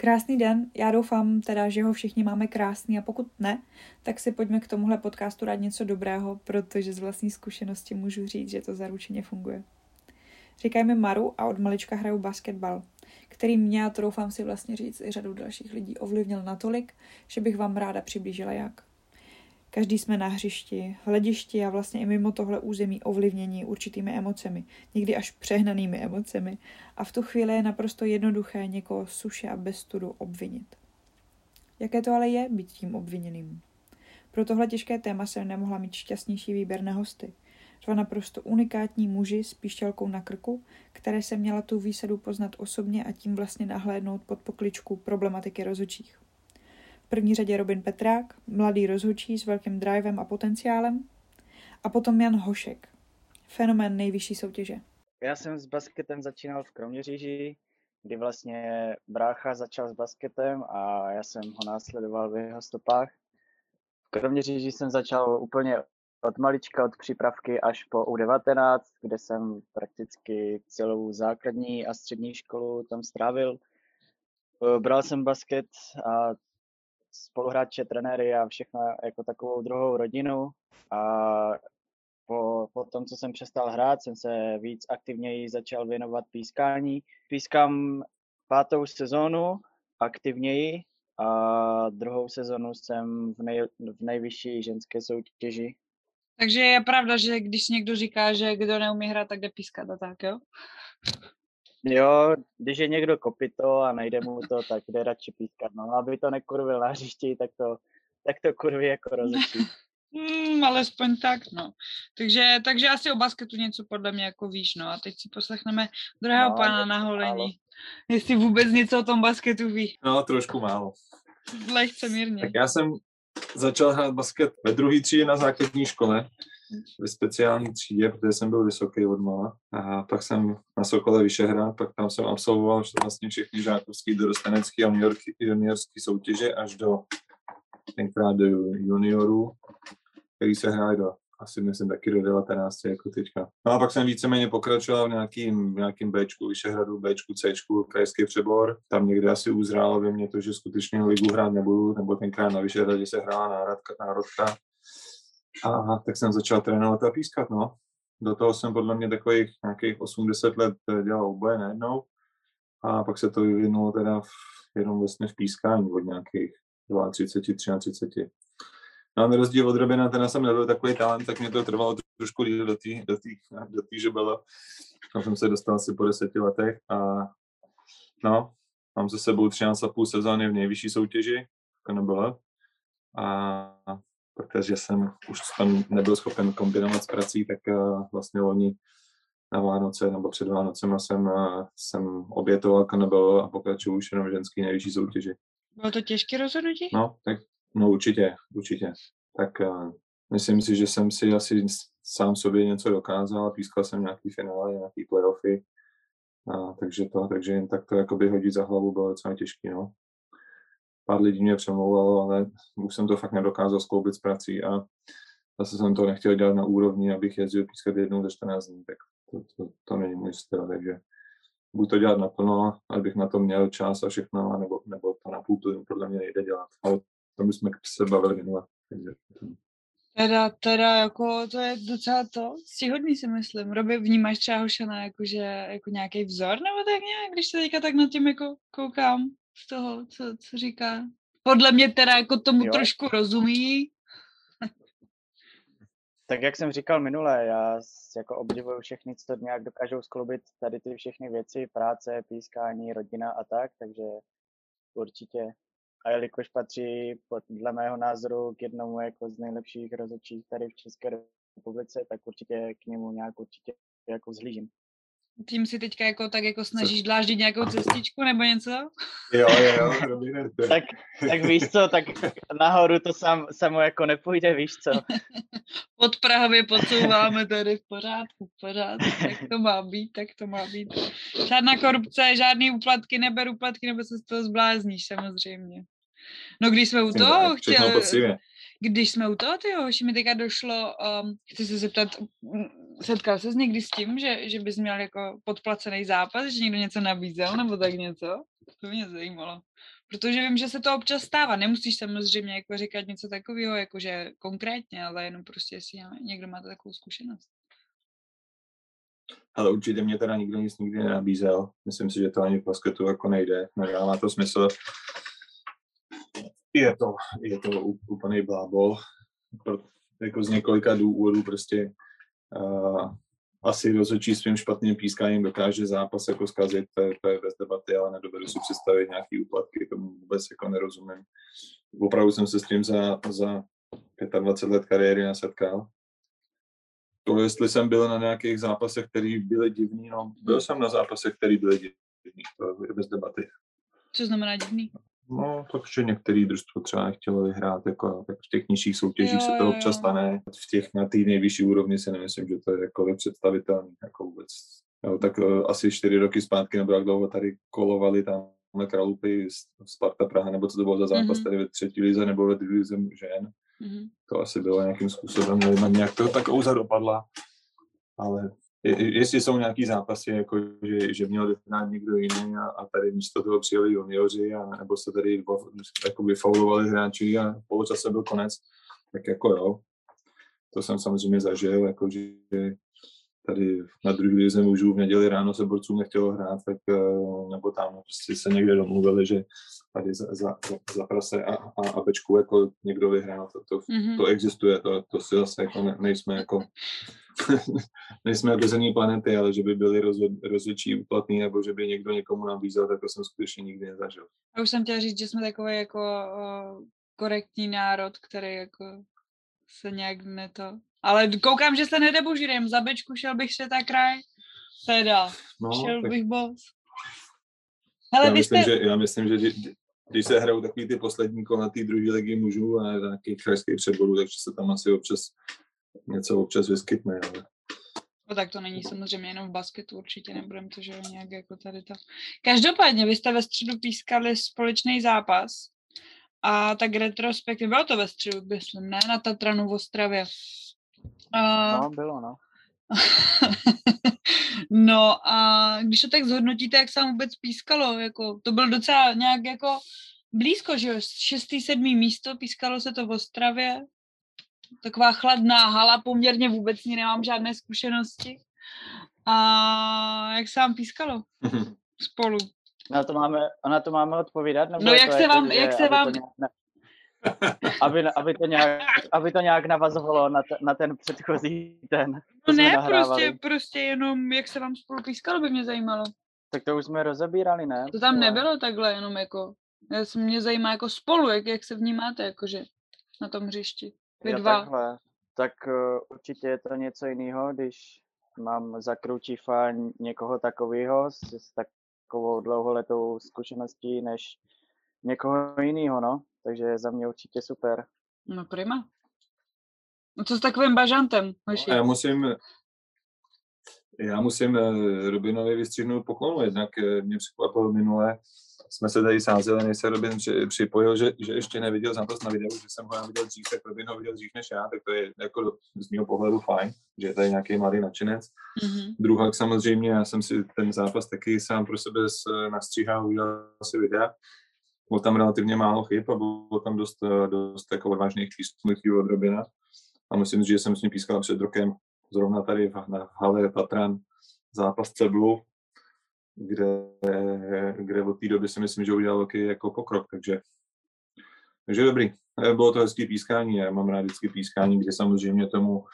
Krásný den, já doufám teda, že ho všichni máme krásný a pokud ne, tak si pojďme k tomuhle podcastu dát něco dobrého, protože z vlastní zkušenosti můžu říct, že to zaručeně funguje. Říkají mi Maru a od malička hraju basketbal, který mě, a to doufám si vlastně říct, i řadu dalších lidí ovlivnil natolik, že bych vám ráda přiblížila jak. Každý jsme na hřišti, v hledišti a vlastně i mimo tohle území ovlivnění určitými emocemi, někdy až přehnanými emocemi. A v tu chvíli je naprosto jednoduché někoho suše a bez studu obvinit. Jaké to ale je být tím obviněným? Pro tohle těžké téma jsem nemohla mít šťastnější výběr na hosty. Dva naprosto unikátní muži s píšťalkou na krku, které se měla tu výsadu poznat osobně a tím vlastně nahlédnout pod pokličku problematiky rozhodčích první řadě Robin Petrák, mladý rozhodčí s velkým drivem a potenciálem. A potom Jan Hošek, fenomén nejvyšší soutěže. Já jsem s basketem začínal v Kroměříži, kdy vlastně brácha začal s basketem a já jsem ho následoval v jeho stopách. V Kroměříži jsem začal úplně od malička, od přípravky až po U19, kde jsem prakticky celou základní a střední školu tam strávil. Bral jsem basket a spoluhráče, trenéry a všechno jako takovou druhou rodinu. A po, po tom, co jsem přestal hrát, jsem se víc aktivněji začal věnovat pískání. Pískám pátou sezónu aktivněji a druhou sezonu jsem v, nej, v nejvyšší ženské soutěži. Takže je pravda, že když někdo říká, že kdo neumí hrát, tak jde pískat a tak, jo? Jo, když je někdo kopito a najde mu to, tak jde radši pískat. No, aby to nekurvil na hřišti, tak to, tak to kurví jako rozličí. Hmm, alespoň tak, no. Takže, takže asi o basketu něco podle mě jako víš, no. A teď si poslechneme druhého no, pána na holení. Jestli vůbec něco o tom basketu ví. No, trošku málo. Lehce mírně. Tak já jsem začal hrát basket ve druhé třídě na základní škole ve speciální třídě, protože jsem byl vysoký od mala. A pak jsem na Sokole Vyšehrad, pak tam jsem absolvoval vlastně všechny žákovský, dorostenecký a juniorský soutěže až do tenkrát do juniorů, který se hráli do asi myslím taky do 19 jako teďka. No a pak jsem víceméně pokračoval v nějakým, v nějakým Bčku, Vyšehradu, Bčku, Cčku, krajský přebor. Tam někde asi uzrálo ve mně to, že skutečně ligu hrát nebudu, nebo tenkrát na Vyšehradě se hrála národka, národka a tak jsem začal trénovat a pískat, no. Do toho jsem podle mě takových nějakých 80 let eh, dělal oboje najednou. A pak se to vyvinulo teda v, jenom vlastně v pískání od nějakých 32, 33. No a na rozdíl od Robina, ten jsem nebyl takový talent, tak mě to trvalo trošku díl do té do tý, do tý, že bylo. Tam jsem se dostal asi po deseti letech a no, mám za sebou 13,5 sezóny v nejvyšší soutěži, jako nebylo. A protože jsem už tam nebyl schopen kombinovat s prací, tak uh, vlastně loni na Vánoce nebo před Vánocema jsem, uh, jsem obětoval Kanabel a pokračuju už jenom v ženský nejvyšší soutěži. Bylo to těžké rozhodnutí? No, tak, no určitě, určitě. Tak uh, myslím si, že jsem si asi sám sobě něco dokázal, pískal jsem nějaký finále, nějaký playoffy, a, takže to, takže jen tak to jakoby hodit za hlavu bylo docela těžké, no pár lidí mě přemlouvalo, ale už jsem to fakt nedokázal skloubit s prací a zase jsem to nechtěl dělat na úrovni, abych jezdil pískat jednou za 14 dní, tak to, to, to není můj styl, takže buď to dělat naplno, abych na to měl čas a všechno, nebo, nebo to na půl podle mě nejde dělat, ale to bychom se bavili minule. Takže Teda, teda, jako, to je docela to, stihodný si myslím. Robi, vnímáš třeba Hošana jako, že, jako nějaký vzor, nebo tak nějak, když se teďka tak nad tím jako koukám? Z toho, co, co říká. Podle mě teda jako tomu jo. trošku rozumí. Tak jak jsem říkal minule, já jako obdivuju všechny, co nějak dokážou skloubit tady ty všechny věci, práce, pískání, rodina a tak, takže určitě. A jelikož patří podle mého názoru k jednomu jako z nejlepších rozhodčích tady v České republice, tak určitě k němu nějak určitě jako zhlížím tím si teďka jako tak jako snažíš dláždit nějakou cestičku nebo něco? Jo, jo, jo, tak, tak víš co, tak nahoru to sam, samo jako nepůjde, víš co. Pod Prahově podsouváme tady v pořádku, v pořádku, tak to má být, tak to má být. Žádná korupce, žádný úplatky, neber úplatky, nebo se z toho zblázníš samozřejmě. No když jsme u toho chtěli, když jsme u toho, ty hoši, mi teďka došlo, um, chci se zeptat, setkal se někdy s tím, že, že bys měl jako podplacený zápas, že někdo něco nabízel, nebo tak něco? To mě zajímalo. Protože vím, že se to občas stává. Nemusíš samozřejmě jako říkat něco takového, jakože konkrétně, ale jenom prostě, jestli někdo má takovou zkušenost. Ale určitě mě teda nikdo nic nikdy nenabízel. Myslím si, že to ani v basketu jako nejde. Nedává to smysl. Je to, je to úplný blábol. Jako z několika důvodů prostě asi rozhodčí svým špatným pískáním dokáže zápas jako zkazit, to je, to je bez debaty, ale nedovedu si představit nějaký úplatky, tomu vůbec jako nerozumím. Opravdu jsem se s tím za, za 25 let kariéry nasetkal. To, jestli jsem byl na nějakých zápasech, které byly divný, no, byl jsem na zápasech, které byly divný, to je bez debaty. Co znamená divný? No, takže některý družstvo třeba chtělo vyhrát, jako, tak v těch nižších soutěžích jo, se to občas stane. V těch na té nejvyšší úrovni si nemyslím, že to je jako představitelné jako vůbec. Jo, tak uh, asi čtyři roky zpátky, nebo jak dlouho tady kolovali tam na Kralupy, Sparta Praha, nebo co to bylo za zápas mm-hmm. tady ve třetí lize nebo ve druhé lize žen. Mm-hmm. To asi bylo nějakým způsobem, nevím, nějak to tak ouza dopadla, ale jestli jsou nějaký zápasy, jako že, že měl vyhrát někdo jiný a, a tady místo toho přijeli junioři a nebo se tady jako vyfaulovali hráči a poločase byl konec, tak jako jo, to jsem samozřejmě zažil, jako že tady na druhý lize mužů v neděli ráno se borcům nechtělo hrát, tak eh, nebo tam prostě se někde domluvili, že tady za, za, za prase a, a, a bečku jako někdo vyhrál, to, to, mm-hmm. to existuje, to, to si zase jako ne, nejsme jako nejsme jako zemní planety, ale že by byli rozhodčí úplatný, nebo že by někdo někomu nabízel, tak to jsem skutečně nikdy nezažil. A už jsem chtěla říct, že jsme takový jako uh, korektní národ, který jako se nějak neto... Ale koukám, že se nedebožírem, za bečku šel bych se tak kraj, teda, no, šel tak... bych boss. Hele, já, myslím, jste... že, já myslím, že když se hrajou takový ty poslední kola té druhé ligy mužů a nějaký krajský předboru, takže se tam asi občas něco občas vyskytne, ale... No tak to není samozřejmě jenom v basketu, určitě nebudem to, že nějak jako tady to. Každopádně, vy jste ve středu pískali společný zápas a tak retrospektivně, bylo to ve středu, myslím, ne? Na Tatranu v Ostravě. Uh... No, bylo, no. no a když to tak zhodnotíte, jak se vám vůbec pískalo, jako, to bylo docela nějak jako blízko, že jo, šestý, sedmý místo, pískalo se to v Ostravě, taková chladná hala, poměrně vůbec ní nemám žádné zkušenosti. A jak se vám pískalo spolu? Na to máme, na to máme odpovídat? Nebo no jak se vám, jak se vám... aby, aby, to nějak, aby to nějak navazovalo na, te, na ten předchozí ten. No ne, prostě, prostě jenom jak se vám spolu pískalo, by mě zajímalo. Tak to už jsme rozebírali, ne? To tam nebylo takhle, jenom jako, já se mě zajímá jako spolu, jak, jak se vnímáte, jakože na tom hřišti. Vy dva. Takhle. Tak uh, určitě je to něco jiného, když mám za kručifa někoho takového s, s takovou dlouholetou zkušeností než někoho jiného, no. Takže je za mě určitě super. No prima. No co s takovým bažantem? Hoši? Já musím, já musím eh, Robinovi vystřihnout poklonu, jednak eh, mě překvapilo minule, jsme se tady sázeli, než se Robin připojil, že, že ještě neviděl zápas na videu, že jsem ho viděl dřív, tak Robin ho viděl dřív než já, tak to je jako z mého pohledu fajn, že je tady nějaký mladý nadšenec. Mm-hmm. Druhá samozřejmě, já jsem si ten zápas taky sám pro sebe nastříhal, udělal si videa. Bylo tam relativně málo chyb a bylo tam dost, dost jako odvážných písknutí od Robina. A musím říct, že jsem s ním pískal před rokem zrovna tady v, na, v hale Tatran zápas Ceblu, kde, kde od té doby si myslím, že udělal velký jako pokrok, takže, takže dobrý. Bylo to hezký pískání, já mám rád vždycky pískání, kde samozřejmě tomu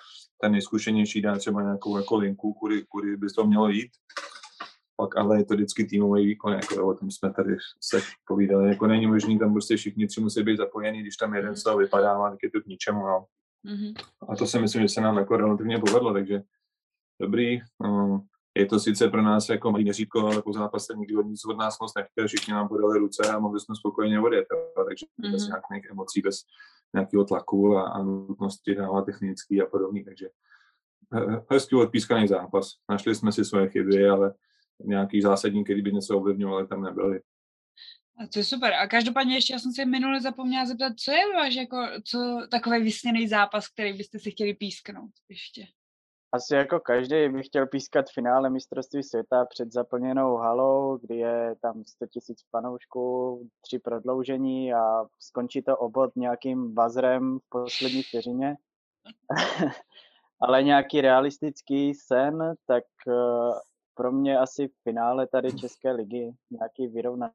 ten nejzkušenější dá třeba nějakou jako linku, kudy, kudy by to mělo jít. Pak ale je to vždycky týmový výkon, jako o tom jsme tady se povídali, jako není možný, tam prostě všichni tři musí být zapojení, když tam jeden z toho vypadá, tak je to k ničemu, no. Mm-hmm. A to si myslím, že se nám jako relativně povedlo, takže dobrý. No, je to sice pro nás jako malý měřítko, ale po zápase nikdo nic od nás moc nechtěl, všichni nám podali ruce a mohli jsme spokojeně odjet, takže mm-hmm. bez nějakých emocí, bez nějakého tlaku a, a nutnosti dávat technický a podobný, takže hezký odpískaný zápas. Našli jsme si svoje chyby, ale nějaký zásadní, který by něco ovlivňovali, tam nebyly. A to je super. A každopádně ještě já jsem se minule zapomněla zeptat, co je váš jako, co takový vysněný zápas, který byste si chtěli písknout ještě? Asi jako každý bych chtěl pískat finále mistrovství světa před zaplněnou halou, kdy je tam 100 tisíc fanoušků, tři prodloužení a skončí to obod nějakým bazrem v poslední vteřině. Ale nějaký realistický sen, tak uh, pro mě asi finále tady České ligy, nějaký vyrovnaný,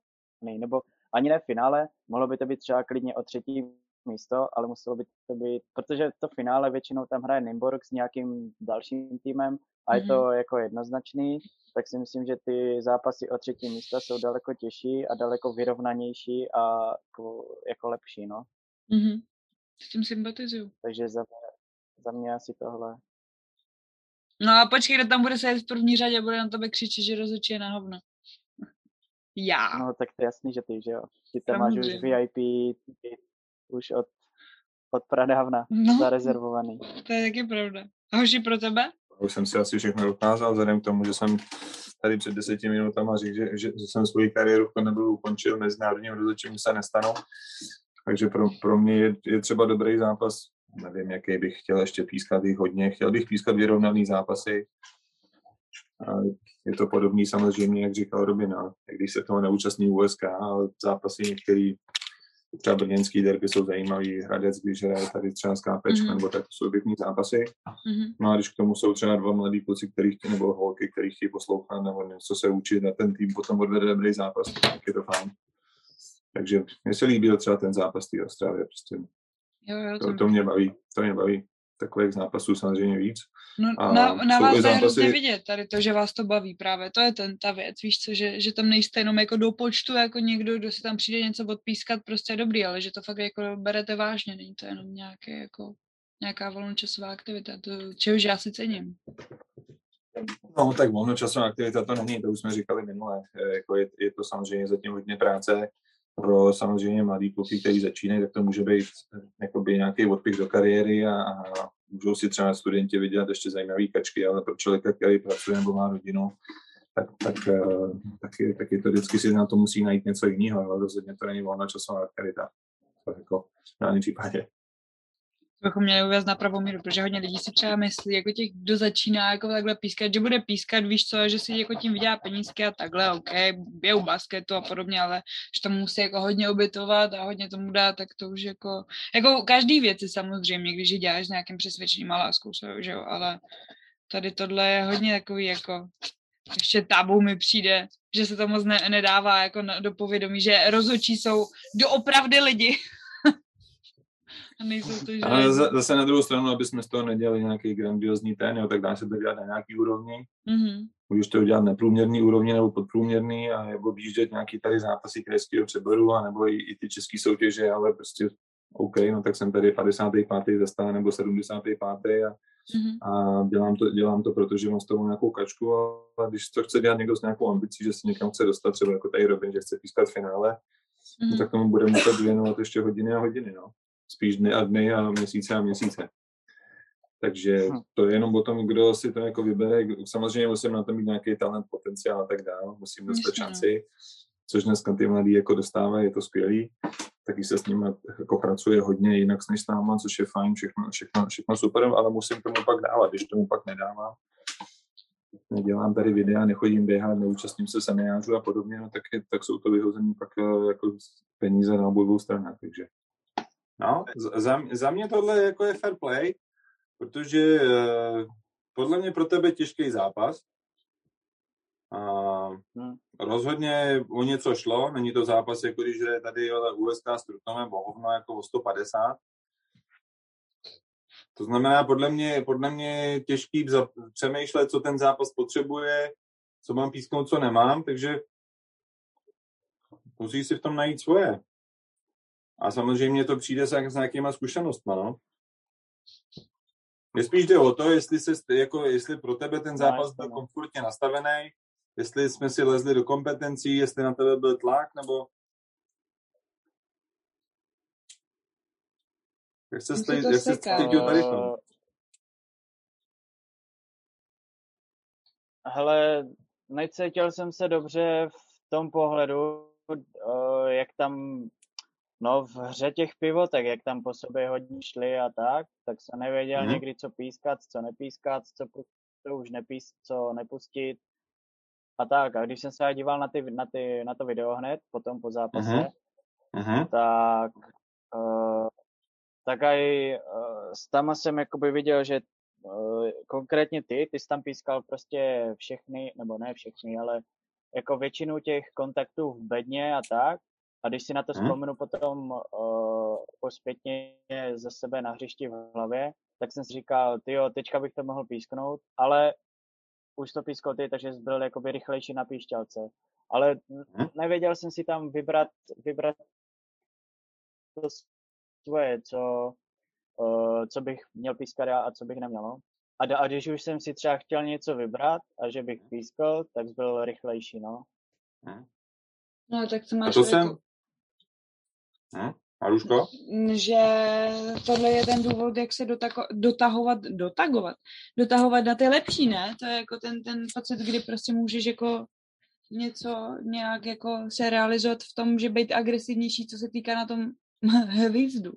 nebo ani ne finále, mohlo by to být třeba klidně o třetí místo, ale muselo by to být, protože to finále většinou tam hraje Nimborg s nějakým dalším týmem a je to mm-hmm. jako jednoznačný, tak si myslím, že ty zápasy o třetí místa jsou daleko těžší a daleko vyrovnanější a jako, jako lepší, no. Mm-hmm. S tím sympatizuju. Takže za mě, za mě asi tohle. No a počkej, kdo tam bude sedět v první řadě a bude na tebe křičet, že rozhodčí je na hovno. Já. No tak to je jasný, že ty, že jo. Ty tam máš už VIP, ty, už od, od pradávna no, zarezervovaný. To je taky pravda. A hoši pro tebe? Už jsem si asi všechno dokázal, vzhledem k tomu, že jsem tady před deseti minutama říkal, že, že, že jsem svoji kariéru v nebyl ukončil, mezinárodním rozhodčím se nestanou. Takže pro, pro mě je, je třeba dobrý zápas. Nevím, jaký bych chtěl ještě pískat jich hodně. Chtěl bych pískat vyrovnaný zápasy. A je to podobný samozřejmě, jak říkal Robina, když se toho neúčastní USK, ale zápasy některý třeba brněnský derby jsou zajímavý, Hradec, když hraje tady třeba s KPčkem, mm-hmm. nebo tak to jsou objektivní zápasy. Mm-hmm. No a když k tomu jsou třeba dva mladí kluci, který chtějí, nebo holky, který chtějí poslouchat nebo něco se učit a ten tým potom odvede dobrý zápas, tak je to fajn. Takže mně se líbil třeba ten zápas té Ostravy, prostě jo, jo, to, to, mě baví, to mě baví takových zápasů samozřejmě víc. No, a na, na vás je zápasy... vidět tady to, že vás to baví právě, to je ten, ta věc, víš co, že, že tam nejste jenom jako do počtu, jako někdo, kdo si tam přijde něco odpískat, prostě dobrý, ale že to fakt jako berete vážně, není to jenom nějaké jako nějaká volnočasová aktivita, to, čehož já si cením. No, tak volnočasová aktivita to není, to už jsme říkali minule. Jako je, je to samozřejmě zatím hodně práce, pro samozřejmě mladý kluky, kteří začínají, tak to může být jakoby nějaký odpich do kariéry a, a můžou si třeba studenti vydělat ještě zajímavé kačky, ale pro člověka, který pracuje nebo má rodinu, tak, tak, eh, tak, je, tak je to vždycky si na to musí najít něco jiného, ale rozhodně to není volnočasová aktivita. To jako v žádném případě bychom měli uvést na pravou míru, protože hodně lidí si třeba myslí, jako těch, kdo začíná jako takhle pískat, že bude pískat, víš co, že si jako tím vydělá penízky a takhle, OK, je u basketu a podobně, ale že tam musí jako hodně obytovat a hodně tomu dát, tak to už jako, jako každý věci samozřejmě, když ji děláš nějakým přesvědčením a láskou, že jo, ale tady tohle je hodně takový jako, ještě tabu mi přijde, že se to moc ne, nedává jako do povědomí, že rozhodčí jsou doopravdy lidi. A nejsou to Ale zase na druhou stranu, aby jsme z toho nedělali nějaký grandiozní ten, jo, tak dá se to dělat na nějaký úrovni. Mm-hmm. Můžeš to udělat neprůměrný úrovni nebo podprůměrný a nebo objíždět nějaký tady zápasy krajského přeboru a nebo i, i ty české soutěže, ale prostě OK, no tak jsem tady 55. zastane nebo 75. a, mm-hmm. a dělám, to, dělám to, protože mám s toho nějakou kačku, ale když to chce dělat někdo s nějakou ambicí, že se někam chce dostat, třeba jako tady Robin, že chce pískat finále, mm-hmm. no, tak tomu bude muset věnovat ještě hodiny a hodiny, no spíš dny a dny a měsíce a měsíce. Takže hm. to je jenom o tom, kdo si to jako vybere. Samozřejmě musím na to mít nějaký talent, potenciál a tak dále. Musím dostat no. šanci, což dneska ty mladí jako dostávají, je to skvělý. Taky se s nimi jako pracuje hodně jinak než s náma, což je fajn, všechno, všechno, všechno super, ale musím tomu pak dávat. Když tomu pak nedávám, nedělám tady videa, nechodím běhat, neúčastním se seminářů a podobně, no, tak, je, tak jsou to vyhození pak eh, jako peníze na obou stranách. Takže No, za, za mě tohle jako je fair play, protože uh, podle mě pro tebe těžký zápas. Uh, hmm. Rozhodně o něco šlo, není to zápas, jako když hraje tady USK s Trutnovem bohovno jako o 150. To znamená, podle mě, podle mě těžký přemýšlet, co ten zápas potřebuje, co mám písknout, co nemám, takže musí si v tom najít svoje. A samozřejmě to přijde s, s nějakýma zkušenostmi, no. Mě spíš jde o to, jestli, se, jako, jestli pro tebe ten zápas byl komfortně nastavený, jestli jsme si lezli do kompetencí, jestli na tebe byl tlak, nebo jak se stej, jak se cítil tady to? Hele, necítil jsem se dobře v tom pohledu, jak tam No v hře těch pivotek, jak tam po sobě hodně šli a tak, tak jsem nevěděl Mhm. někdy, co pískat, co nepískat, co, co už nepís, co nepustit a tak. A když jsem se díval na, ty, na, ty, na to video hned, potom po zápase. Mhm. tak, uh, tak aj uh, tam jsem jakoby viděl, že uh, konkrétně ty, ty jsi tam pískal prostě všechny, nebo ne všechny, ale jako většinu těch kontaktů v bedně a tak. A když si na to Mhm. vzpomenu potom uh, pospětně ze sebe na hřišti v hlavě, tak jsem si říkal, tyjo, teďka bych to mohl písknout, ale už to pískal ty, takže jsi byl jakoby rychlejší na píšťalce. Ale Mhm. nevěděl jsem si tam vybrat, vybrat to svoje, co, uh, co bych měl pískat já a co bych neměl. no. A, da- a když už jsem si třeba chtěl něco vybrat a že bych pískal, tak byl rychlejší, no. No tak to A máš to jako, jsem... Hm? Maruško? že tohle je ten důvod, jak se dotako, dotahovat, dotagovat, dotahovat na ty lepší, ne? To je jako ten, ten pocit, kdy prostě můžeš jako něco nějak jako se realizovat v tom, že být agresivnější, co se týká na tom hvízdu.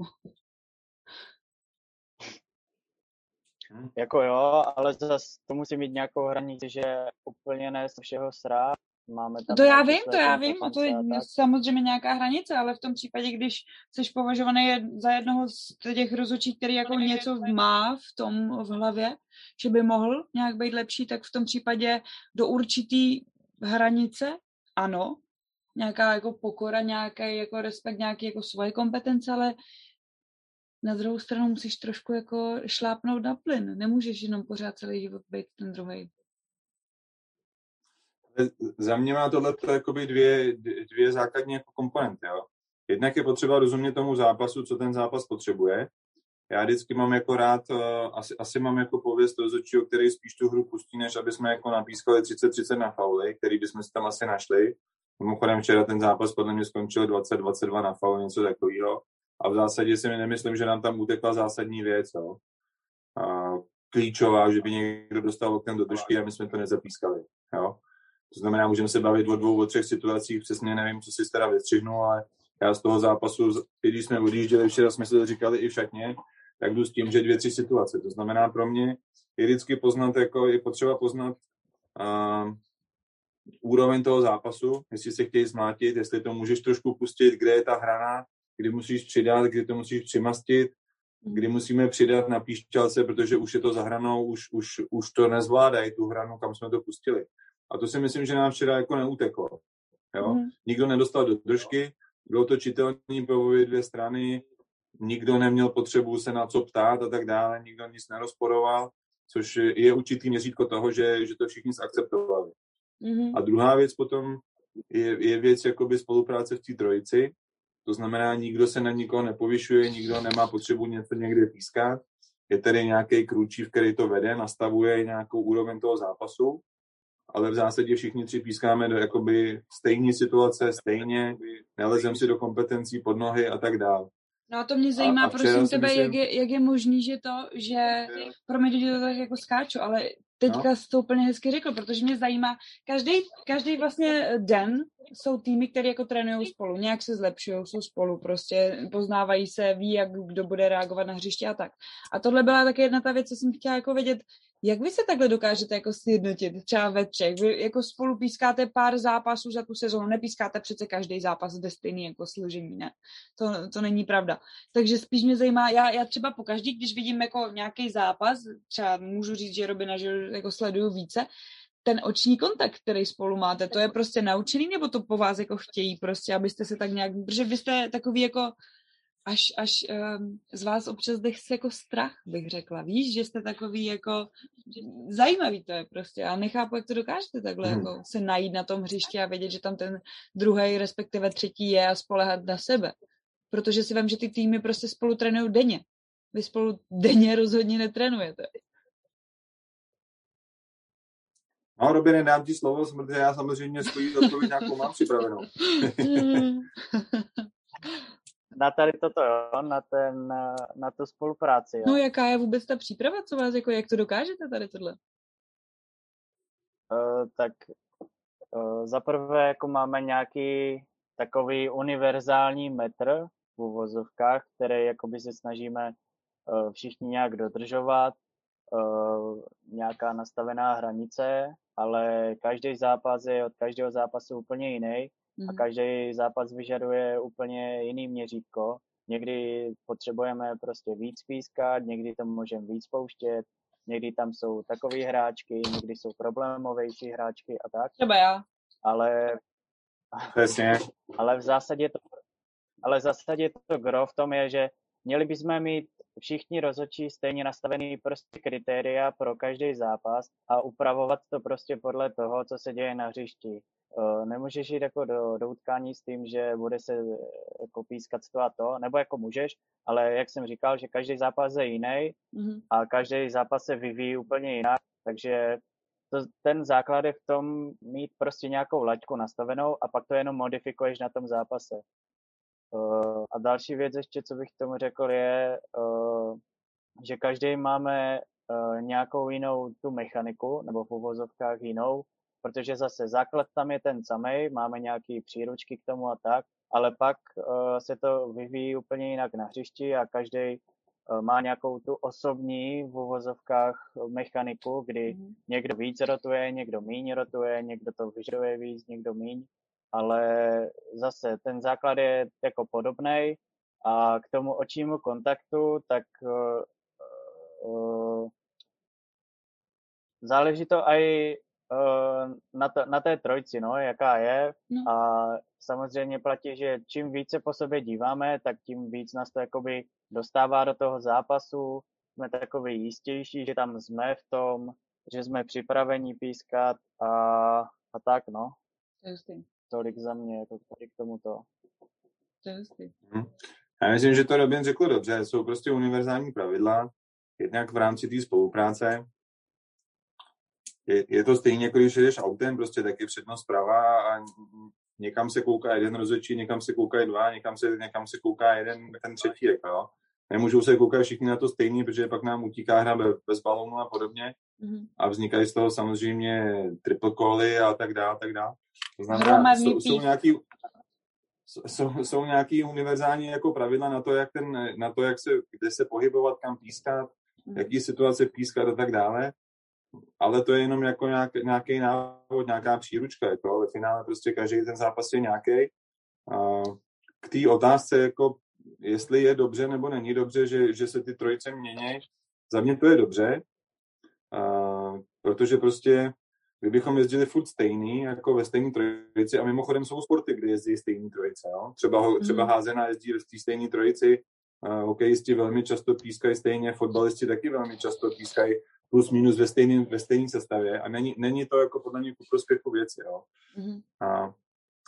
Jako jo, ale zase to musí mít nějakou hranici, že úplně ne z všeho srát. Máme tam To já vím, to já vím, a to je tak. samozřejmě nějaká hranice, ale v tom případě, když jsi považovaný jed- za jednoho z těch rozhodčí, který jako něco má v tom v hlavě, že by mohl nějak být lepší, tak v tom případě do určitý hranice, ano, nějaká jako pokora, nějaký jako respekt, nějaký jako svoje kompetence, ale na druhou stranu musíš trošku jako šlápnout na plyn. Nemůžeš jenom pořád celý život být ten druhý. Za mě má tohle jakoby dvě, dvě základní jako komponenty. Jo. Jednak je potřeba rozumět tomu zápasu, co ten zápas potřebuje. Já vždycky mám jako rád, uh, asi, asi mám jako pověst rozhodčího, který spíš tu hru pustí, než aby jsme jako napískali 30-30 na fauly, který bychom si tam asi našli. Mimochodem včera ten zápas podle mě skončil 20-22 na faul, něco takového. A v zásadě si nemyslím, že nám tam utekla zásadní věc. Jo. A klíčová, že by někdo dostal oknem do držky a my jsme to nezapískali. Jo. To znamená, můžeme se bavit o dvou, o třech situacích, přesně nevím, co si teda vystřihnu, ale já z toho zápasu, i když jsme odjížděli včera, jsme si to říkali i v šatně, tak jdu s tím, že dvě, tři situace. To znamená pro mě je vždycky poznat, jako je potřeba poznat uh, úroveň toho zápasu, jestli se chtějí zmátit, jestli to můžeš trošku pustit, kde je ta hrana, kdy musíš přidat, kdy to musíš přimastit, kdy musíme přidat na píšťalce, protože už je to za hranou, už, už, už to nezvládají, tu hranu, kam jsme to pustili. A to si myslím, že nám včera jako neuteklo. Jo? Mhm. Nikdo nedostal do držky, bylo to čitelný pro obě dvě strany, nikdo neměl potřebu se na co ptát a tak dále, nikdo nic nerozporoval, což je určitý měřítko toho, že, že to všichni zakceptovali. Mhm. A druhá věc potom je, je věc jakoby spolupráce v té trojici, to znamená, nikdo se na nikoho nepovyšuje, nikdo nemá potřebu něco někde pískat, je tady nějaký krůčív, který to vede, nastavuje nějakou úroveň toho zápasu, ale v zásadě všichni tři pískáme do jakoby stejné situace, stejně, nelezem si do kompetencí pod nohy a tak dále. No a to mě zajímá, a včera prosím tebe, myslím- jak, je, jak je možný, že to, že, promiň, že to tak jako skáču, ale teďka No. jsi to úplně hezky řekl, protože mě zajímá, každý, každý vlastně den jsou týmy, které jako trénují spolu, nějak se zlepšují, jsou spolu, prostě poznávají se, ví, jak kdo bude reagovat na hřiště a tak. A tohle byla také jedna ta věc, co jsem chtěla jako vědět, jak vy se takhle dokážete jako sjednotit, třeba ve třech? Vy jako spolu pískáte pár zápasů za tu sezónu, nepískáte přece každý zápas ve stejný jako složení, ne? To, to není pravda. Takže spíš mě zajímá, já, já třeba po každý, když vidím jako nějaký zápas, třeba můžu říct, že Robina, že jako sleduju více, ten oční kontakt, který spolu máte, to je prostě naučený, nebo to po vás jako chtějí prostě, abyste se tak nějak, protože vy jste takový jako až, až um, z vás občas jde se jako strach, bych řekla. Víš, že jste takový jako zajímavý to je prostě. Já nechápu, jak to dokážete takhle Hmm. jako se najít na tom hřišti a vědět, že tam ten druhý, respektive třetí je a spolehat na sebe. Protože si vím, že ty týmy prostě spolu trénují denně. Vy spolu denně rozhodně netrénujete. No, Robine, dám ti slovo, protože já samozřejmě svoji odpověď nějakou mám připravenou. Na tady toto, jo, na, ten, na tu spolupráci, jo. No jaká je vůbec ta příprava, co vás, jako, jak to dokážete tady tohle? Uh, tak uh, za prvé jako máme nějaký takový univerzální metr, v uvozovkách, které jakoby se snažíme uh, všichni nějak dodržovat, uh, nějaká nastavená hranice, ale každý zápas je od každého zápasu úplně jiný mm-hmm. a mhm. každý zápas vyžaduje úplně jiný měřítko. Někdy potřebujeme prostě víc pískat, někdy to můžeme víc pouštět, někdy tam jsou takové hráčky, někdy jsou problémovější hráčky a tak. Třeba já. Ale, Přesně. ale v zásadě to, ale v zásadě to gro v tom je, že měli bychom mít všichni rozhodčí stejně nastavený prostě kritéria pro každý zápas a upravovat to prostě podle toho, co se děje na hřišti. Eh, nemůžeš jít jako do, do utkání s tím, že bude se eh, jako pískat to a to, nebo jako můžeš, ale jak jsem říkal, že každý zápas je jiný mm-hmm. a každý zápas se vyvíjí úplně jinak, takže to, ten základ je v tom mít prostě nějakou laťku nastavenou a pak to jenom modifikuješ na tom zápase. Uh, a další věc ještě, co bych tomu řekl, je, uh, že každý máme uh, nějakou jinou tu mechaniku, nebo v uvozovkách jinou, protože zase základ tam je ten samý, máme nějaké příručky k tomu a tak, ale pak uh, se to vyvíjí úplně jinak na hřišti a každý uh, má nějakou tu osobní v uvozovkách mechaniku, kdy mm. někdo víc rotuje, někdo míň rotuje, někdo to vyžaduje víc, někdo míň, ale zase ten základ je jako podobný a k tomu očímu kontaktu, tak uh, uh, záleží to i na, to, na té trojci, no, jaká je. No. A samozřejmě platí, že čím více po sobě díváme, tak tím víc nás to jakoby dostává do toho zápasu. Jsme takový jistější, že tam jsme v tom, že jsme připraveni pískat a, a tak, no. Justý. Tolik za mě, jako tady k tomuto. To je. Hmm. Já myslím, že to Robin řekl dobře. Jsou prostě univerzální pravidla, jednak v rámci té spolupráce, je, je to stejně, jako když jedeš autem, prostě taky přednost prava a někam se kouká jeden rozhodčí, někam se kouká dva, někam se, někam se kouká jeden, ten třetí, jako jo. Nemůžou se koukat všichni na to stejný, protože pak nám utíká hra bez balónu a podobně. Mm-hmm. A vznikají z toho samozřejmě triple cally a tak dále, tak dále. To znamená, jsou, jsou nějaký, jsou, jsou nějaký univerzální jako pravidla na to, jak ten, na to, jak se, kde se pohybovat, kam pískat, mm. jaký situace pískat a tak dále ale to je jenom jako nějak, nějaký návod, nějaká příručka, jako, ve finále prostě každý ten zápas je nějaký. K té otázce, jako, jestli je dobře nebo není dobře, že, že se ty trojice mění, za mě to je dobře, a, protože prostě kdybychom jezdili furt stejný, jako ve stejné trojici, a mimochodem jsou sporty, kde jezdí stejný trojice, jo? Třeba, třeba mm. házená jezdí v té stejné trojici, hokejisti velmi často pískají stejně, fotbalisti taky velmi často pískají plus minus ve stejné ve stejný sestavě a není, není to jako podle mě ku prospěchu věci. Jo. Mm-hmm. A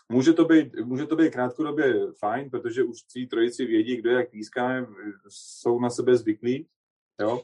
může to, být, může to být krátkodobě fajn, protože už tři trojici vědí, kdo jak píská, jsou na sebe zvyklí. Jo.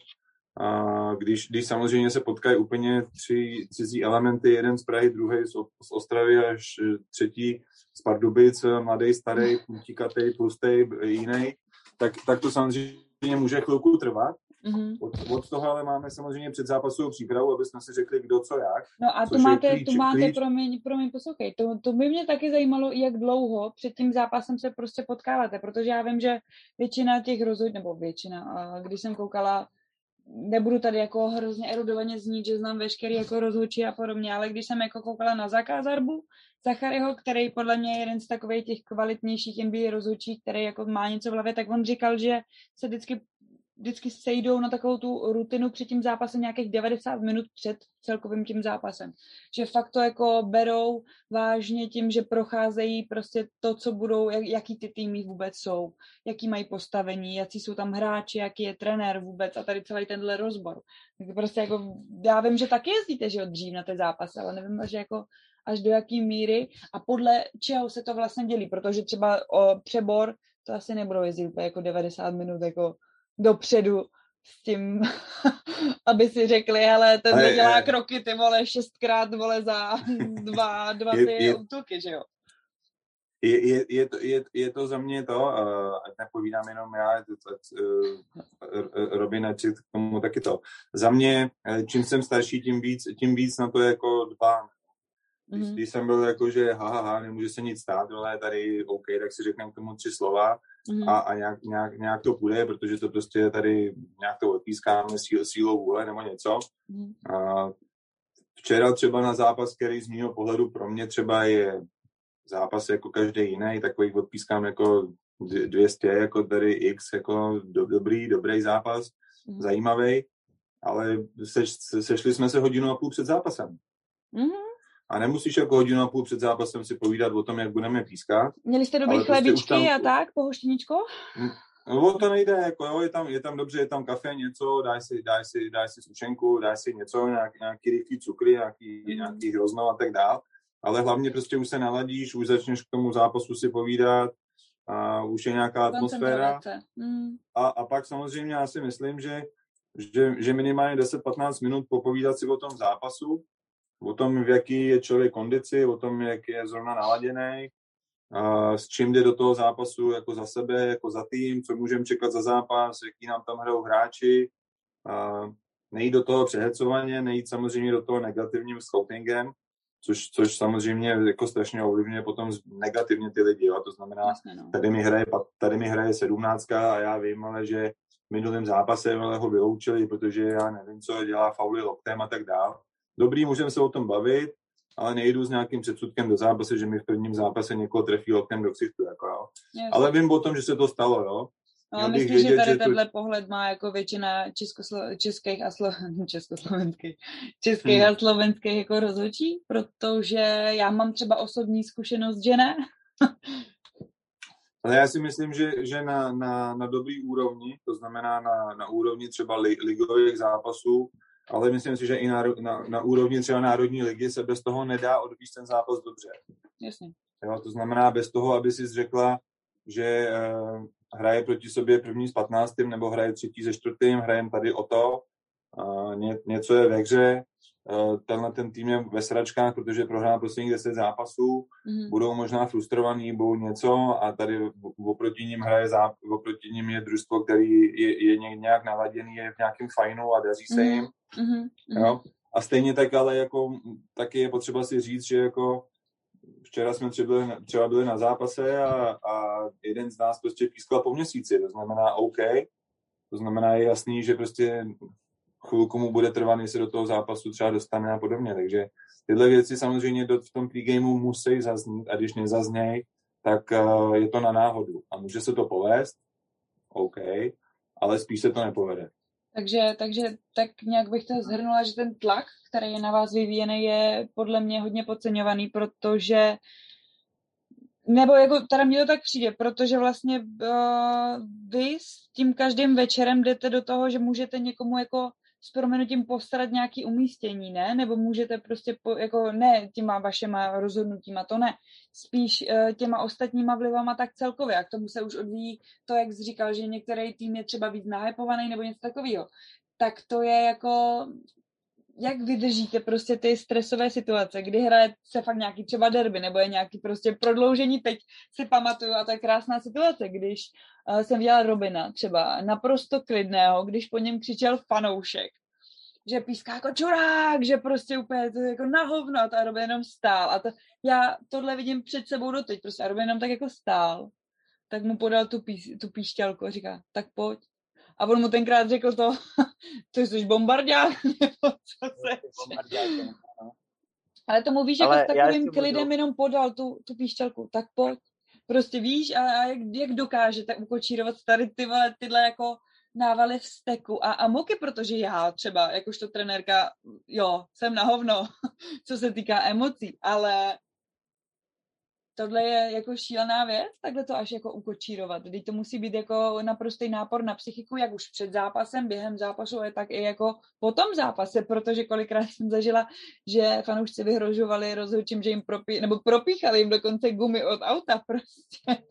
A když, když samozřejmě se potkají úplně tři cizí elementy, jeden z Prahy, druhý z, z Ostravy až třetí z Pardubic, mladý, starý, půltíkatý, tlustý, jiný, tak, tak to samozřejmě může chvilku trvat, Mm-hmm. Od, od toho ale máme samozřejmě před zápasovou přípravu, aby jsme si řekli, kdo co jak. No a to máte, klíč, to máte, klíč. promiň, promiň, poslouchej, to, to by mě taky zajímalo, jak dlouho před tím zápasem se prostě potkáváte, protože já vím, že většina těch rozhod, nebo většina, když jsem koukala, nebudu tady jako hrozně erudovaně znít, že znám veškerý jako rozhodčí a podobně, ale když jsem jako koukala na Zakázarbu, Zacharyho, který podle mě je jeden z takových těch kvalitnějších NBA rozhodčí, který jako má něco v hlavě, tak on říkal, že se vždycky vždycky sejdou na takovou tu rutinu před tím zápasem nějakých 90 minut před celkovým tím zápasem. Že fakt to jako berou vážně tím, že procházejí prostě to, co budou, jak, jaký ty týmy vůbec jsou, jaký mají postavení, jaký jsou tam hráči, jaký je trenér vůbec a tady celý tenhle rozbor. Tak prostě jako, já vím, že taky jezdíte, že od dřív na ty zápasy, ale nevím, že jako až do jaký míry a podle čeho se to vlastně dělí, protože třeba o přebor to asi nebudou jezdit úplně jako 90 minut jako dopředu s tím, aby si řekli, ale ten ale, dělá je, kroky, ty vole, šestkrát, vole, za dva, dva ty je, útoky, že jo? Je, je, je, to, je, je to za mě to, uh, ať nepovídám jenom já, to, uh, Robin, ať k tomu taky to. Za mě, eh, čím jsem starší, tím víc, tím víc na to jako dbám. Když, mm-hmm. když jsem byl jako, že ha, ha, ha, nemůže se nic stát, ale tady OK, tak si řekneme k tomu tři slova, mm. a, a nějak, nějak, nějak, to půjde, protože to prostě tady nějak to odpískáme síl, sílou vůle nebo něco. Mm. A včera třeba na zápas, který z mého pohledu pro mě třeba je zápas jako každý jiný, takových odpískám jako 200, jako tady X, jako do, dobrý, dobrý zápas, mm. zajímavý, ale seš, sešli jsme se hodinu a půl před zápasem. Mm-hmm. A nemusíš jako hodinu a půl před zápasem si povídat o tom, jak budeme pískat. Měli jste dobrý chlebičky prostě tam... a tak, pohoštěničko? No to nejde, jako jo, je tam, je tam dobře, je tam kafe, něco, daj si, daj si, daj si sušenku, daj si něco, nějak, nějaký rychlý cukry, nějaký, mm. nějaký hrozno a tak dál. Ale hlavně prostě už se naladíš, už začneš k tomu zápasu si povídat, a už je nějaká atmosféra. Mm. A, a pak samozřejmě já si myslím, že, že, že minimálně 10-15 minut popovídat si o tom zápasu, o tom, v jaký je člověk kondici, o tom, jak je zrovna naladěný, a s čím jde do toho zápasu jako za sebe, jako za tým, co můžeme čekat za zápas, jaký nám tam hrajou hráči. A nejít do toho přehecovaně, nejít samozřejmě do toho negativním scoutingem, což, což samozřejmě jako strašně ovlivňuje potom negativně ty lidi. Jo? To znamená, no. tady, mi hraje, tady mi hraje sedmnáctka a já vím, ale že v minulém zápase ale ho vyloučili, protože já nevím, co dělá fauly loktem a tak dále dobrý, můžeme se o tom bavit, ale nejdu s nějakým předsudkem do zápasu, že mi v prvním zápase někoho trefí oknem do ksichtu, jako jo. Ale vím o tom, že se to stalo, jo. No, myslím, vědět, že tady že tenhle to... pohled má jako většina českoslo... českých a slo... československých, českých hmm. a slovenských jako rozhodčí, protože já mám třeba osobní zkušenost, že ne. Ale já si myslím, že, že na, na, na dobrý úrovni, to znamená na, na úrovni třeba li, ligových zápasů, ale myslím si, že i na, na, na úrovni třeba Národní ligy se bez toho nedá odvíct ten zápas dobře. Jasně. Jo, to znamená bez toho, aby si řekla, že uh, hraje proti sobě první s patnáctým nebo hraje třetí se čtvrtým, hrajem tady o to, uh, ně, něco je ve hře, tenhle ten tým je ve sračkách, protože prohrál posledních deset zápasů, mm-hmm. budou možná frustrovaní, budou něco a tady oproti ním hraje záp- oproti ním je družstvo, který je, je nějak naladěný, je v nějakém fajnu a daří se mm-hmm. jim Mm-hmm. Jo? A stejně tak, ale jako taky je potřeba si říct, že jako včera jsme třeba byli, třeba byli na zápase a, a jeden z nás prostě pískal po měsíci, to znamená OK, to znamená je jasný, že prostě chvilku mu bude trvat, jestli do toho zápasu třeba dostane a podobně, takže tyhle věci samozřejmě do, v tom pregameu musí zaznít a když nezazněj, tak uh, je to na náhodu a může se to povést, OK, ale spíš se to nepovede. Takže, takže tak nějak bych to zhrnula, že ten tlak, který je na vás vyvíjený, je podle mě hodně podceňovaný, protože nebo jako, teda mně to tak přijde, protože vlastně uh, vy s tím každým večerem jdete do toho, že můžete někomu jako s proměnutím postarat nějaký umístění, ne? Nebo můžete prostě, po, jako ne těma vašema rozhodnutíma, to ne. Spíš uh, těma ostatníma vlivama tak celkově. A k tomu se už odvíjí to, jak jsi říkal, že některý tým je třeba víc nahypovaný nebo něco takového. Tak to je jako, jak vydržíte prostě ty stresové situace, kdy hraje se fakt nějaký třeba derby, nebo je nějaký prostě prodloužení, teď si pamatuju a to je krásná situace, když uh, jsem viděla Robina třeba naprosto klidného, když po něm křičel fanoušek, že píská jako čurák, že prostě úplně to jako na hovno a ta Robin jenom stál a to, já tohle vidím před sebou doteď, prostě a Robin jenom tak jako stál, tak mu podal tu, pís, tu píšťalku a říká, tak pojď. A on mu tenkrát řekl to, to jsi bombardák, nebo co se Ale to mu víš, jako s takovým klidem budu... jenom podal tu, tu píšťalku, tak pojď. Prostě víš, a, a jak, jak dokážete ukočírovat tady ty vole, tyhle jako návaly vzteku a, a moky, protože já třeba, jakožto trenérka, jo, jsem na hovno, co se týká emocí, ale tohle je jako šílená věc, takhle to až jako ukočírovat. Když to musí být jako naprostý nápor na psychiku, jak už před zápasem, během zápasu, ale tak i jako po tom zápase, protože kolikrát jsem zažila, že fanoušci vyhrožovali rozhodčím, že jim propí, nebo propíchali jim dokonce gumy od auta prostě.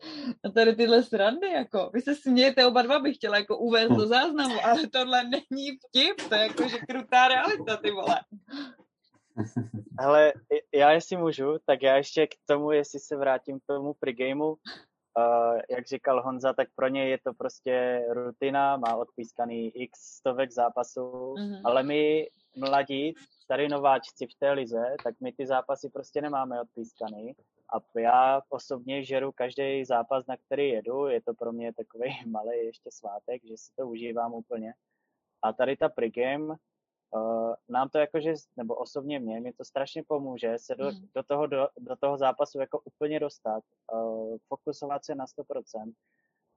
A tady tyhle srandy, jako. Vy se smějete oba dva, bych chtěla jako uvést do záznamu, ale tohle není vtip, to je jako, že krutá realita, ty vole. Ale já jestli můžu, tak já ještě k tomu, jestli se vrátím k tomu pregameu, uh, jak říkal Honza, tak pro ně je to prostě rutina, má odpískaný x stovek zápasů, mm-hmm. ale my mladí, tady nováčci v té lize, tak my ty zápasy prostě nemáme odpískaný A já osobně žeru každý zápas, na který jedu. Je to pro mě takový malý ještě svátek, že si to užívám úplně. A tady ta pregame, uh, nám to jakože, nebo osobně mě, mi to strašně pomůže se do, mm. do, toho, do, do toho zápasu jako úplně dostat, uh, fokusovat se na 100%,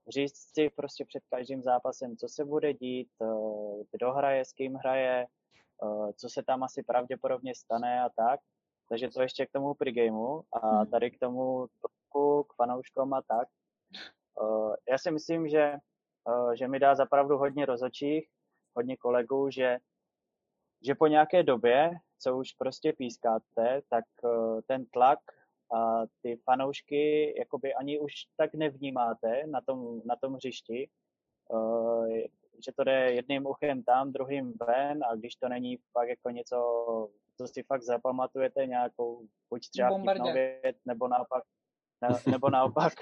říct si prostě před každým zápasem, co se bude dít, uh, kdo hraje, s kým hraje, uh, co se tam asi pravděpodobně stane a tak. Takže to ještě k tomu pregameu a hmm. tady k tomu k fanouškům a tak. Uh, já si myslím, že, uh, že mi dá zapravdu hodně rozočích, hodně kolegů, že, že po nějaké době, co už prostě pískáte, tak uh, ten tlak a ty fanoušky jakoby ani už tak nevnímáte na tom, na tom hřišti, že to jde jedným uchem tam, druhým ven a když to není fakt jako něco to si fakt zapamatujete nějakou buď třeba nebo naopak, ne, nebo naopak,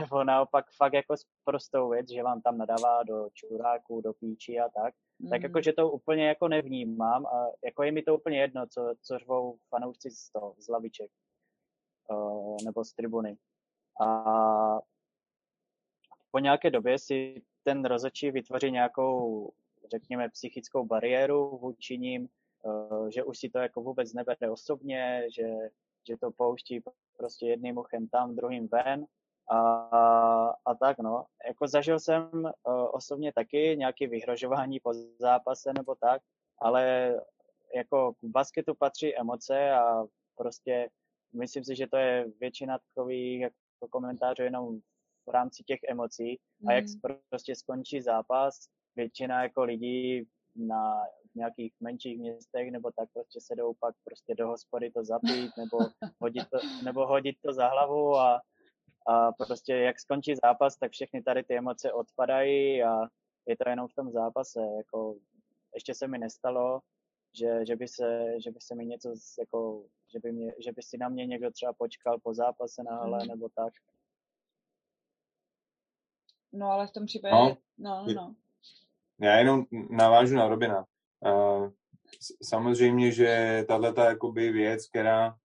nebo naopak fakt jako prostou věc, že vám tam nadává do čuráku, do píči a tak, mm. tak jako, že to úplně jako nevnímám a jako je mi to úplně jedno, co, co řvou fanoušci z toho, z laviček uh, nebo z tribuny. A po nějaké době si ten rozočí vytvoří nějakou, řekněme, psychickou bariéru vůči ním, Eh, že už si to jako vůbec nebere osobně, že, že to pouští prostě jedným uchem tam, druhým ven a, a tak no. Jako zažil jsem uh, osobně taky nějaké vyhrožování po zápase nebo tak, ale jako k basketu patří emoce a prostě myslím si, že to je většina takových jako komentářů jenom v rámci těch emocí a jak mm. prostě skončí zápas, většina jako lidí na nějakých menších městech nebo tak prostě se jdou pak prostě do hospody to zapít nebo hodit to, nebo hodit to za hlavu a, a prostě jak skončí zápas, tak všechny tady ty emoce odpadají a je to jenom v tom zápase. Jako, ještě se mi nestalo, že, že, by se, že by se mi něco, jako, že, by mě, že by si na mě někdo třeba počkal po zápase na hale mm. nebo tak. No ale v tom případě, no, no, no. Já jenom navážu na Robina. Uh, samozřejmě, že tahle jakoby věc, která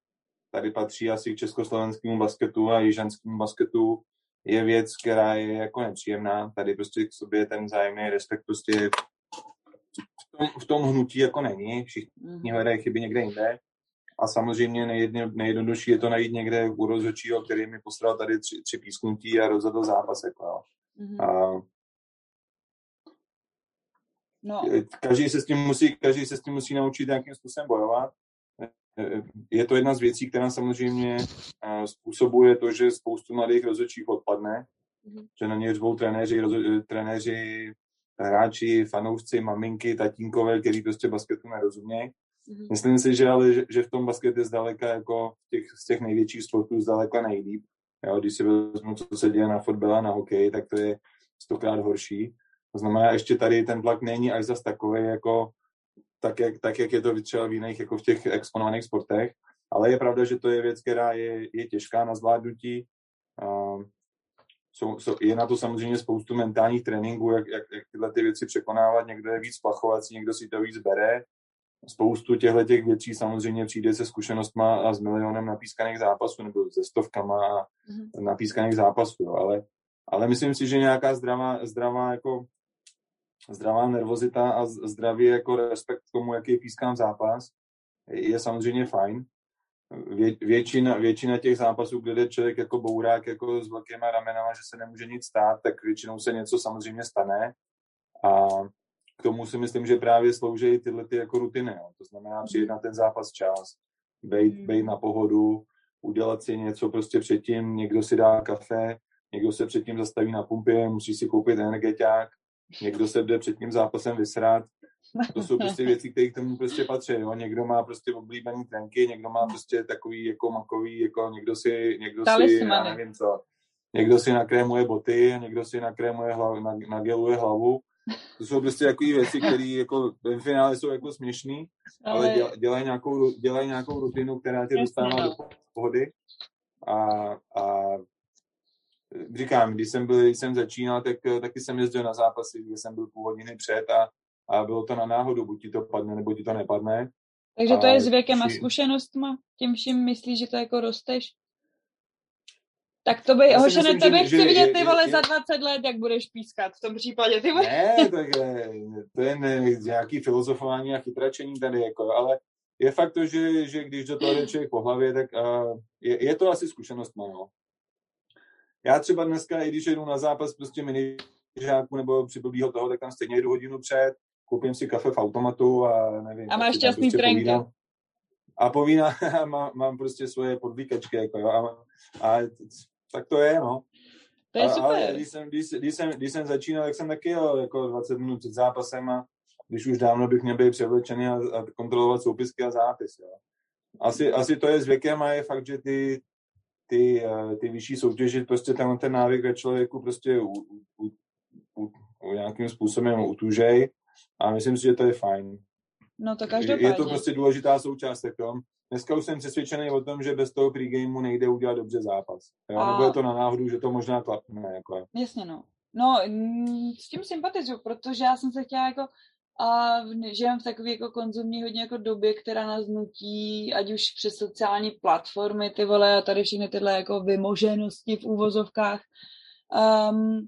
tady patří asi k československému basketu a jižanskému basketu, je věc, která je jako nepříjemná. Tady prostě k sobě ten vzájemný respekt prostě v tom, v tom hnutí jako není. Všichni mhm. hledají chyby někde jinde. A samozřejmě nejjedno, nejjednodušší je to najít někde u rozhodčího, který mi postral tady tři, tři písknutí a rozhodl zápas. Jako, jo. Mm-hmm. A No. Každý, se s tím musí, každý se s tím musí naučit nějakým způsobem bojovat. Je to jedna z věcí, která samozřejmě eh, způsobuje to, že spoustu mladých rozhodčích odpadne, mm-hmm. že na ně řvou trenéři, rozho- trenéři, hráči, fanoušci, maminky, tatínkové, který prostě basketu nerozumějí. Mm-hmm. Myslím si, že ale že, že v tom basket je zdaleka jako těch, z těch největších sportů zdaleka nejlíp. Jo, když si vezmu, co se děje na fotbale a na hokej, tak to je stokrát horší. To znamená, ještě tady ten tlak není až zas takový, jako tak jak, tak, jak je to třeba v jiných, jako v těch exponovaných sportech. Ale je pravda, že to je věc, která je, je těžká na zvládnutí. Uh, jsou, jsou, je na to samozřejmě spoustu mentálních tréninků, jak, jak, jak tyhle ty věci překonávat. Někdo je víc plachovací, někdo si to víc bere. Spoustu těchto těch věcí samozřejmě přijde se zkušenostma a s milionem napískaných zápasů nebo se stovkama mm-hmm. napískaných zápasů. Jo. Ale, ale myslím si, že nějaká zdravá, zdravá jako zdravá nervozita a zdravý jako respekt k tomu, jaký pískám zápas, je samozřejmě fajn. Vě, většina, většina těch zápasů, kde jde člověk jako bourák jako s velkýma ramenama, že se nemůže nic stát, tak většinou se něco samozřejmě stane. A k tomu si myslím, že právě slouží tyhle ty jako rutiny. Jo. To znamená přijet na ten zápas čas, bejt, hmm. bejt na pohodu, udělat si něco prostě předtím, někdo si dá kafe, někdo se předtím zastaví na pumpě, musí si koupit energetiák, někdo se jde před tím zápasem vysrát. To jsou prostě věci, které k tomu prostě patří. Jo? Někdo má prostě oblíbený trenky, někdo má prostě takový jako makový, jako někdo si, někdo si, já nevím co, někdo si nakrémuje boty, někdo si nakrémuje hlavu, nageluje hlavu. To jsou prostě takové věci, které jako ve finále jsou jako směšný, ale, ale dělají nějakou, dělaj nějakou rutinu, která tě dostává do no. pohody. A, a říkám, když jsem, byl, když jsem začínal, tak taky jsem jezdil na zápasy, kde jsem byl půl hodiny před a, a bylo to na náhodu, buď ti to padne, nebo ti to nepadne. Takže to a je s věkem a zkušenostma? Tím vším myslíš, že to jako rosteš? Tak to by, Já Hošene, myslím, tebe že- chci že- vidět že- ty vole že- za 20 let, jak budeš pískat v tom případě, ty vole. Ne, tak eh, to je ne, nějaký filozofování a chytračení tady, jako, ale je fakt to, že, že když do toho jde člověk po hlavě, tak uh, je, je, to asi zkušenost, no. Já třeba dneska, i když jedu na zápas prostě minižáku nebo přiblbýho toho, tak tam stejně jdu hodinu před, koupím si kafe v automatu a nevím. A máš šťastný trenky. povídám. A povídám, mám, mám prostě svoje podvíkačky, jako jo, a, a tak to je, no. To je A- Ale super. když jsem, když, když, jsem, když jsem začínal, tak jsem taky jel jako 20 minut před zápasem a když už dávno bych měl být převlečený a, a kontrolovat soupisky a zápis. Jo. Asi, asi to je zvykem a je fakt, že ty, ty, eh, ty vyšší soutěže, prostě ten, ten návyk ve člověku prostě u, u, u, u nějakým způsobem utužej a myslím si, že to je fajn. No to Je, každopádně. je to prostě důležitá součást. Jo. Dneska už jsem přesvědčený o tom, že bez toho pregameu nejde udělat dobře zápas. Jo. A- Nebo je to na náhodu, že to možná klapne. Jako. Jasně, no. No, s tím sympatizuju, protože já jsem se chtěla jako a žijem v takové jako konzumní hodně jako době, která nás nutí, ať už přes sociální platformy, ty vole, a tady všechny tyhle jako vymoženosti v úvozovkách, um,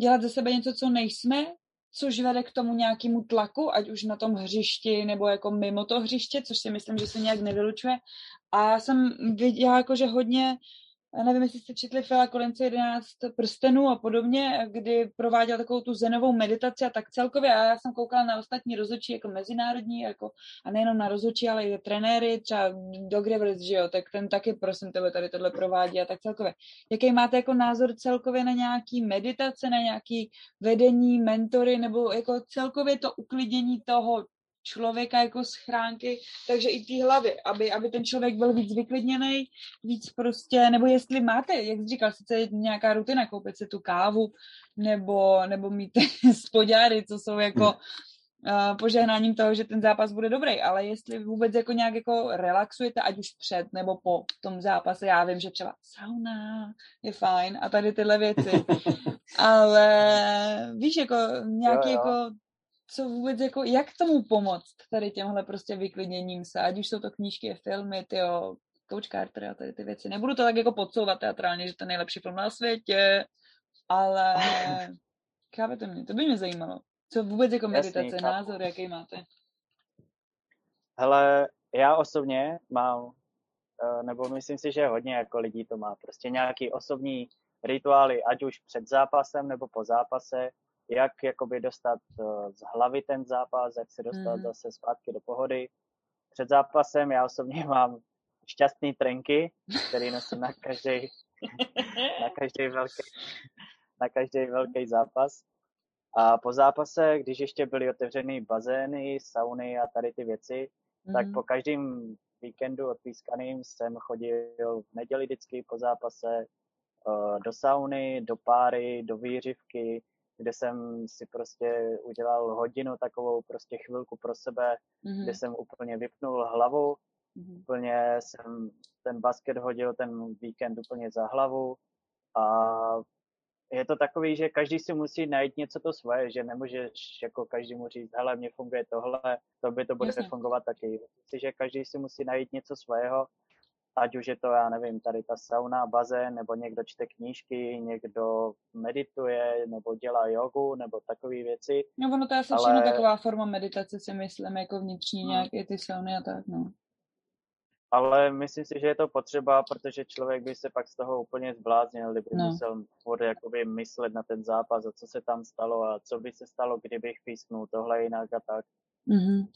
dělat ze sebe něco, co nejsme, což vede k tomu nějakému tlaku, ať už na tom hřišti, nebo jako mimo to hřiště, což si myslím, že se nějak nevylučuje. A já jsem viděla jako, že hodně nevím, jestli jste četli Fila Kolince 11 prstenů a podobně, kdy prováděl takovou tu zenovou meditaci a tak celkově. A já jsem koukala na ostatní rozhodčí jako mezinárodní, jako, a nejenom na rozhodčí, ale i trenéry, třeba Dog Rivers, že jo, tak ten taky, prosím tebe, tady tohle provádí a tak celkově. Jaký máte jako názor celkově na nějaký meditace, na nějaký vedení, mentory, nebo jako celkově to uklidění toho člověka jako schránky, takže i té hlavy, aby, aby ten člověk byl víc vyklidněný, víc prostě, nebo jestli máte, jak jsi říkal, sice nějaká rutina, koupit si tu kávu, nebo, nebo mít spoděry, co jsou jako uh, požehnáním toho, že ten zápas bude dobrý, ale jestli vůbec jako nějak jako relaxujete, ať už před nebo po tom zápase, já vím, že třeba sauna je fajn a tady tyhle věci, ale víš, jako nějaký Jo, jo. jako co vůbec jako, jak tomu pomoct tady těmhle prostě vyklidněním se, ať už jsou to knížky, filmy, tyjo, Coach Carter a tady ty věci. Nebudu to tak jako podsouvat teatrálně, že to je nejlepší film na světě, ale chápete mě, to by mě zajímalo. Co vůbec jako Jasný, meditace, chápu. názor, jaký máte? Hele, já osobně mám, eh, nebo myslím si, že hodně jako lidí to má, prostě nějaký osobní rituály, ať už před zápasem nebo po zápase, jak jakoby dostat eh, z hlavy ten zápas, jak se dostat Mhm. zase zpátky do pohody. Před zápasem já osobně mám šťastný trenky, který nosím na každý, na každý velký, na každý velký zápas. A po zápase, když ještě byly otevřeny bazény, sauny a tady ty věci, tak Mhm. po každém víkendu odpískaným jsem chodil v neděli vždycky po zápase eh, do sauny, do páry, do výřivky, kde jsem si prostě udělal hodinu takovou prostě chvilku pro sebe, Mhm. kde jsem úplně vypnul hlavu, Mhm. úplně jsem ten basket hodil ten víkend úplně za hlavu a je to takový, že každý si musí najít něco to svoje, že nemůžeš jako každému říct, hele, mně funguje tohle, to by to bude Jasně. fungovat taky. Myslím si, že každý si musí najít něco svého, ať už je to, já nevím, tady ta sauna, bazén, nebo někdo čte knížky, někdo medituje, nebo dělá jogu, nebo takové věci. No ono to je asi Ale- všechno taková forma meditace, si myslím, jako vnitřní Hmm. nějaké ty sauny a tak, no. Ale myslím si, že je to potřeba, protože člověk by se pak z toho úplně zbláznil, kdyby No. musel furt jakoby myslet na ten zápas a co se tam stalo a co by se stalo, kdybych písknul tohle jinak a tak. Mhm.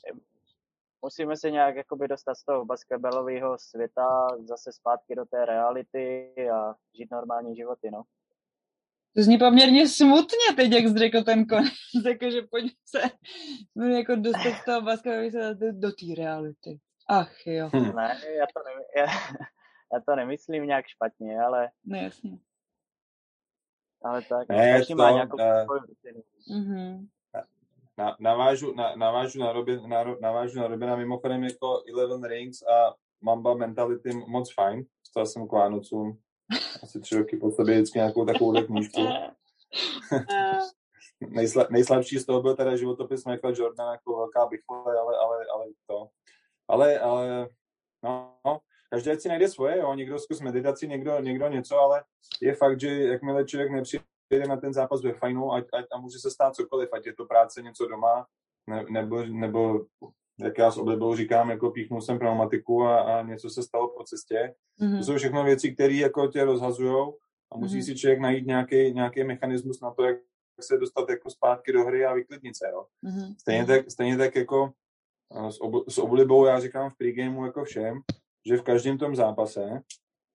Musíme se nějak jakoby dostat z toho basketbalového světa zase zpátky do té reality a žít normální životy, no. To zní poměrně smutně teď, jak jsi řekl ten konec, jakože pojď se jako dostat z toho basketového světa do, do té reality. Ach jo, Hm. Ne, já to, ne, já, já to nemyslím nějak špatně, ale, no jasně. ale tak. Ne, každý to, má nějakou svoji rutinu. Mhm. Na, navážu, na, navážu, na Robin, na, navážu na Robina, mimochodem jako Eleven Rings a Mamba Mentality moc fajn. Dostal jsem k Vánocům asi tři roky po sobě vždycky nějakou takovou knížku. Nejsla, nejslabší z toho byl teda životopis Michaela Jordana jako velká bychle, ale, ale, ale to. Ale, ale, no, no, každý si najde svoje, jo, někdo zkus meditaci, někdo, někdo něco, ale je fakt, že jakmile člověk nepřijde na ten zápas ve fajnu, ať, ať a může se stát cokoliv, ať je to práce něco doma, ne, nebo, nebo jak já s oblibou říkám, jako píchnul jsem pneumatiku a, a něco se stalo po cestě. Mm-hmm. To jsou všechno věci, které jako tě rozhazují a musí mm-hmm. si člověk najít nějaký, nějaký mechanismus na to, jak se dostat jako zpátky do hry a vyklidnit se. Jo. Mm-hmm. Stejně, tak, stejně tak jako s, ob, s oblibou já říkám v pregameu jako všem, že v každém tom zápase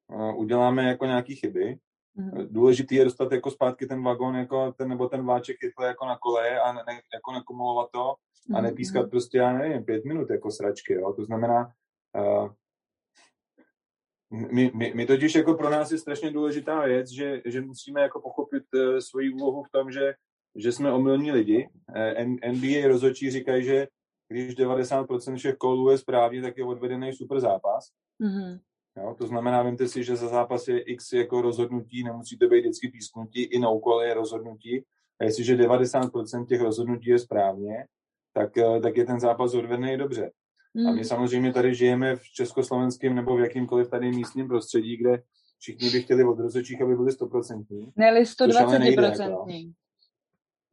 uh, uděláme jako nějaký chyby. Mm-hmm. Důležitý je dostat jako zpátky ten vagón jako ten, nebo ten vláček rychle jako na koleje a ne, jako nekumulovat to mm-hmm. a nepískat prostě, já nevím, pět minut jako sračky. Jo. To znamená, uh, my, my, my totiž jako pro nás je strašně důležitá věc, že, že musíme jako pochopit uh, svoji úlohu v tom, že, že jsme omylní lidi. Uh, NBA rozhodčí říkají, že když 90% všech kolů je správně, tak je odvedený super zápas. Mm-hmm. Jo, to znamená, vemte si, že za zápas je x jako rozhodnutí, nemusí to být vždycky písknutí, i na úkol je rozhodnutí. A jestliže 90% těch rozhodnutí je správně, tak, eh, tak je ten zápas odvedený dobře. Mm. A my samozřejmě tady žijeme v československém nebo v jakýmkoliv tady místním prostředí, kde všichni by chtěli od rozhodčích, aby byli 100%. Ne, 120%.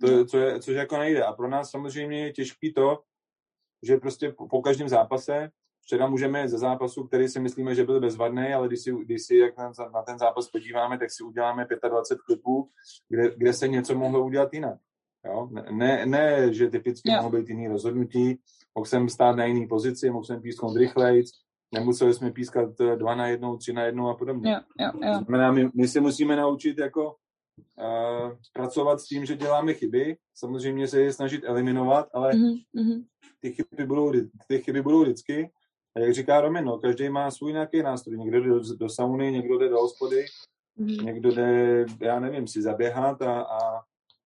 To, co je, což jako nejde. A pro nás samozřejmě je těžký to, že prostě po, po každém zápase, včera můžeme ze zápasu, který si myslíme, že byl bezvadný, ale když si, když si jak na, na ten zápas podíváme, tak si uděláme 25 klipů, kde, kde se něco mohlo udělat jinak. Jo? Ne, ne, že typicky mohlo být jiný rozhodnutí, mohl jsem stát na jiný pozici, mohl jsem písknout rychlejc, nemuseli jsme pískat dva na jednou, tři na jednou a podobně. Jo, jo, jo. Znamená, my, my si musíme naučit jako uh, pracovat s tím, že děláme chyby, samozřejmě se je snažit eliminovat, ale mm-hmm ty chyby budou, ty chyby budou vždycky. A jak říká Romin, no, každý má svůj nějaký nástroj. Někdo jde do, do sauny, někdo jde do hospody, mm. někdo jde, já nevím, si zaběhat a, a,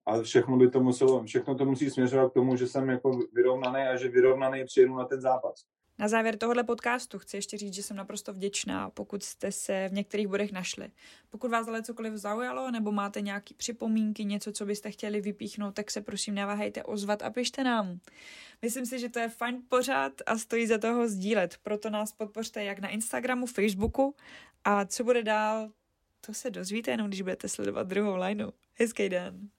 a všechno by to muselo, všechno to musí směřovat k tomu, že jsem jako vyrovnaný a že vyrovnaný přijedu na ten zápas. Na závěr tohohle podcastu chci ještě říct, že jsem naprosto vděčná, pokud jste se v některých bodech našli. Pokud vás ale cokoliv zaujalo, nebo máte nějaké připomínky, něco, co byste chtěli vypíchnout, tak se prosím neváhejte ozvat a pište nám. Myslím si, že to je fajn pořád a stojí za toho sdílet, proto nás podpořte jak na Instagramu, Facebooku a co bude dál, to se dozvíte jenom, když budete sledovat druhou lineu. Hezký den.